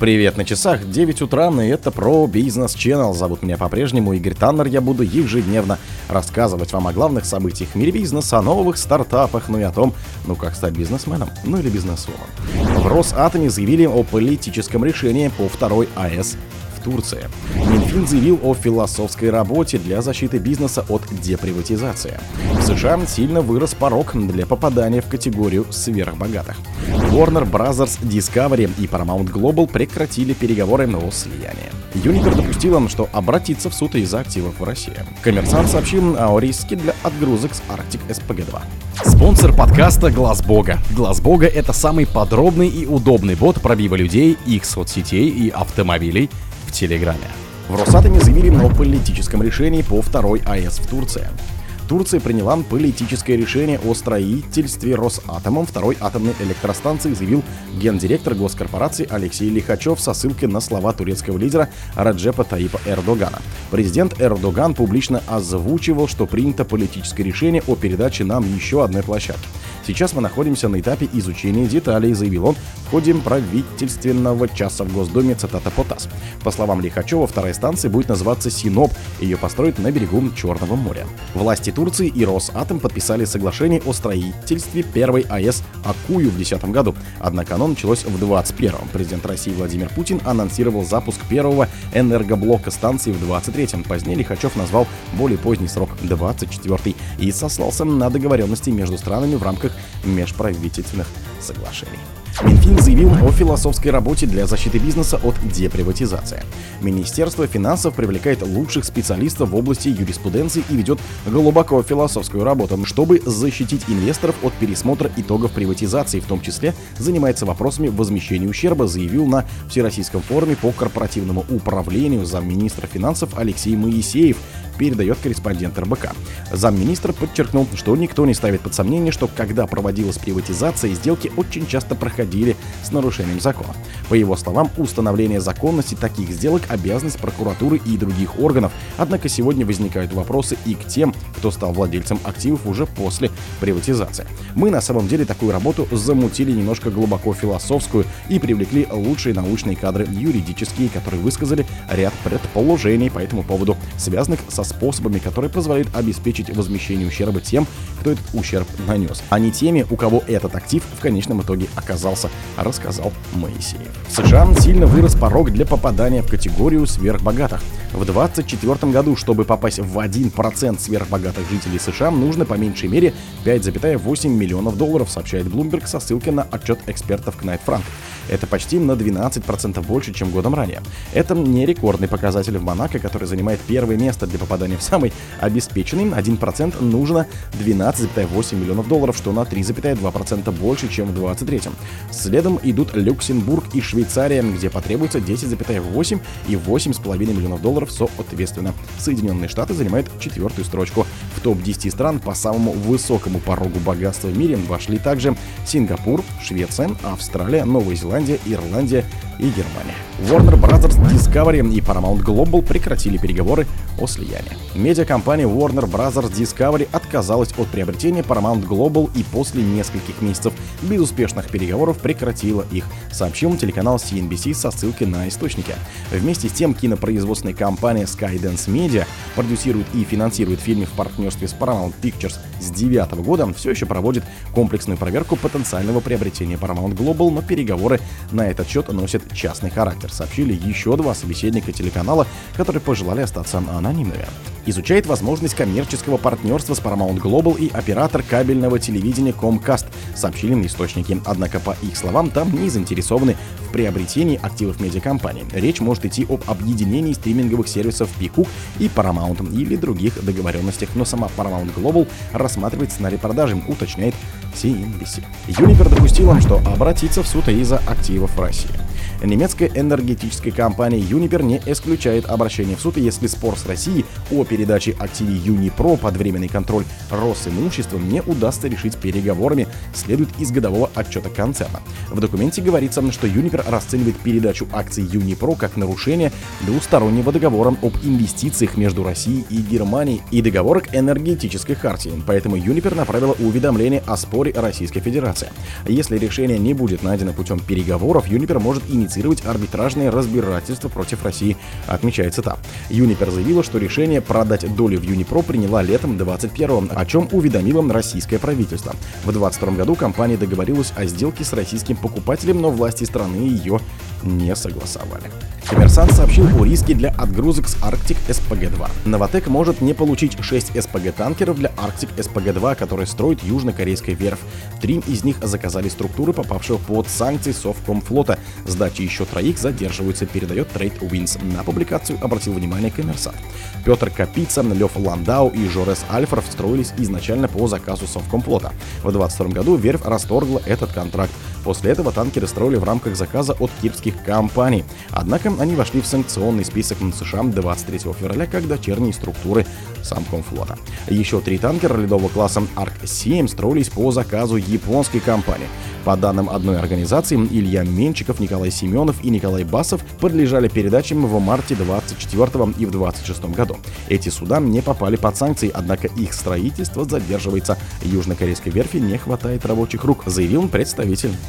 Привет на часах, 9 утра, и это про бизнес Channel. Зовут меня по-прежнему Игорь Таннер. Я буду ежедневно рассказывать вам о главных событиях в мире бизнеса, о новых стартапах, ну и о том, ну как стать бизнесменом, ну или бизнесвомом. В Росатоме заявили о политическом решении по второй АЭС Турции. Минфин заявил о философской работе для защиты бизнеса от деприватизации. В США сильно вырос порог для попадания в категорию сверхбогатых. Warner Bros. Discovery и Paramount Global прекратили переговоры о слиянии. Юнипер допустила, что обратится в суд из-за активов в России. Коммерсант сообщил о риске для отгрузок с Arctic SPG-2. Спонсор подкаста Глаз Бога. Глаз Бога это самый подробный и удобный бот пробива людей, их соцсетей и автомобилей в Телеграме. В Росатоме заявили о политическом решении по второй АЭС в Турции. Турция приняла политическое решение о строительстве Росатомом второй атомной электростанции, заявил гендиректор госкорпорации Алексей Лихачев со ссылкой на слова турецкого лидера Раджепа Таипа Эрдогана. Президент Эрдоган публично озвучивал, что принято политическое решение о передаче нам еще одной площадки. Сейчас мы находимся на этапе изучения деталей, заявил он в ходе правительственного часа в Госдуме, цитата по ТАСС. По словам Лихачева, вторая станция будет называться Синоп, ее построят на берегу Черного моря. Власти Турции и Росатом подписали соглашение о строительстве первой АЭС Акую в 2010 году, однако оно началось в 2021. Президент России Владимир Путин анонсировал запуск первого энергоблока станции в 2023. Позднее Лихачев назвал более поздний срок 24 и сослался на договоренности между странами в рамках межправительственных соглашений. Минфин заявил о философской работе для защиты бизнеса от деприватизации. Министерство финансов привлекает лучших специалистов в области юриспруденции и ведет глубоко философскую работу, чтобы защитить инвесторов от пересмотра итогов приватизации, в том числе занимается вопросами возмещения ущерба, заявил на Всероссийском форуме по корпоративному управлению замминистра финансов Алексей Моисеев, передает корреспондент РБК. Замминистра подчеркнул, что никто не ставит под сомнение, что когда проводилась приватизация, сделки очень часто проходили с нарушением закона. По его словам, установление законности таких сделок – обязанность прокуратуры и других органов. Однако сегодня возникают вопросы и к тем, кто стал владельцем активов уже после приватизации. Мы на самом деле такую работу замутили немножко глубоко философскую и привлекли лучшие научные кадры юридические, которые высказали ряд предположений по этому поводу, связанных со способами, которые позволяют обеспечить возмещение ущерба тем, кто этот ущерб нанес, а не теми, у кого этот актив в конечном итоге оказался, рассказал Моисеев. В США сильно вырос порог для попадания в категорию сверхбогатых. В 2024 году, чтобы попасть в 1% сверхбогатых жителей США, нужно по меньшей мере 5,8 миллионов долларов, сообщает Bloomberg со ссылкой на отчет экспертов Knight Frank. Это почти на 12% больше, чем годом ранее. Это не рекордный показатель в Монако, который занимает первое место для попадания в самый обеспеченный. 1% нужно 12,8 миллионов долларов, что на 3,2% больше, чем в 2023. Следом идут Люксембург и Швейцария, где потребуется 10,8 и 8,5 миллионов долларов соответственно. Соединенные Штаты занимают четвертую строчку. В топ-10 стран по самому высокому порогу богатства в мире вошли также Сингапур, Швеция, Австралия, Новая Зеландия, Голландия, Ирландия и Германия. Warner Bros. Discovery и Paramount Global прекратили переговоры о слиянии. Медиакомпания Warner Bros. Discovery отказалась от приобретения Paramount Global и после нескольких месяцев безуспешных переговоров прекратила их, сообщил телеканал CNBC со ссылкой на источники. Вместе с тем кинопроизводственная компания Skydance Media продюсирует и финансирует фильмы в партнерстве с Paramount Pictures с 2009 года, все еще проводит комплексную проверку потенциального приобретения Paramount Global, но переговоры на этот счет носят частный характер, сообщили еще два собеседника телеканала, которые пожелали остаться анонимными изучает возможность коммерческого партнерства с Paramount Global и оператор кабельного телевидения Comcast, сообщили на источники. Однако, по их словам, там не заинтересованы в приобретении активов медиакомпании. Речь может идти об объединении стриминговых сервисов Peacock и Paramount или других договоренностях, но сама Paramount Global рассматривает сценарий продажи, уточняет CNBC. Юнипер допустила, что обратиться в суд из-за активов в России. Немецкая энергетическая компания Uniper не исключает обращение в суд, если спор с Россией о передаче активей Юнипро под временный контроль Росимуществом не удастся решить переговорами, следует из годового отчета концерна. В документе говорится, что Юнипер расценивает передачу акций Юнипро как нарушение двустороннего договора об инвестициях между Россией и Германией и договора к энергетической хартии. Поэтому Юнипер направила уведомление о споре Российской Федерации. Если решение не будет найдено путем переговоров, Юнипер может инициировать инициировать арбитражные разбирательства против России, отмечается там. Юнипер заявила, что решение продать доли в Юнипро приняла летом 21-го, о чем уведомило российское правительство. В 22 году компания договорилась о сделке с российским покупателем, но власти страны ее не согласовали. Коммерсант сообщил о риске для отгрузок с Arctic SPG-2. Новотек может не получить 6 SPG-танкеров для Arctic SPG-2, которые строит южнокорейская верфь. Три из них заказали структуры, попавшие под санкции Совкомфлота. Сдачи еще троих задерживаются, передает Trade Winds. На публикацию обратил внимание коммерсант. Петр Капица, Лев Ландау и Жорес Альфров строились изначально по заказу Совкомфлота. В 2022 году верфь расторгла этот контракт. После этого танкеры строили в рамках заказа от кипрских компаний. Однако они вошли в санкционный список США 23 февраля как дочерние структуры Самкомфлота. Еще три танкера ледового класса Арк-7 строились по заказу японской компании. По данным одной организации, Илья Менчиков, Николай Семенов и Николай Басов подлежали передачам в марте 24 и в 26 году. Эти суда не попали под санкции, однако их строительство задерживается. Южнокорейской верфи не хватает рабочих рук, заявил представитель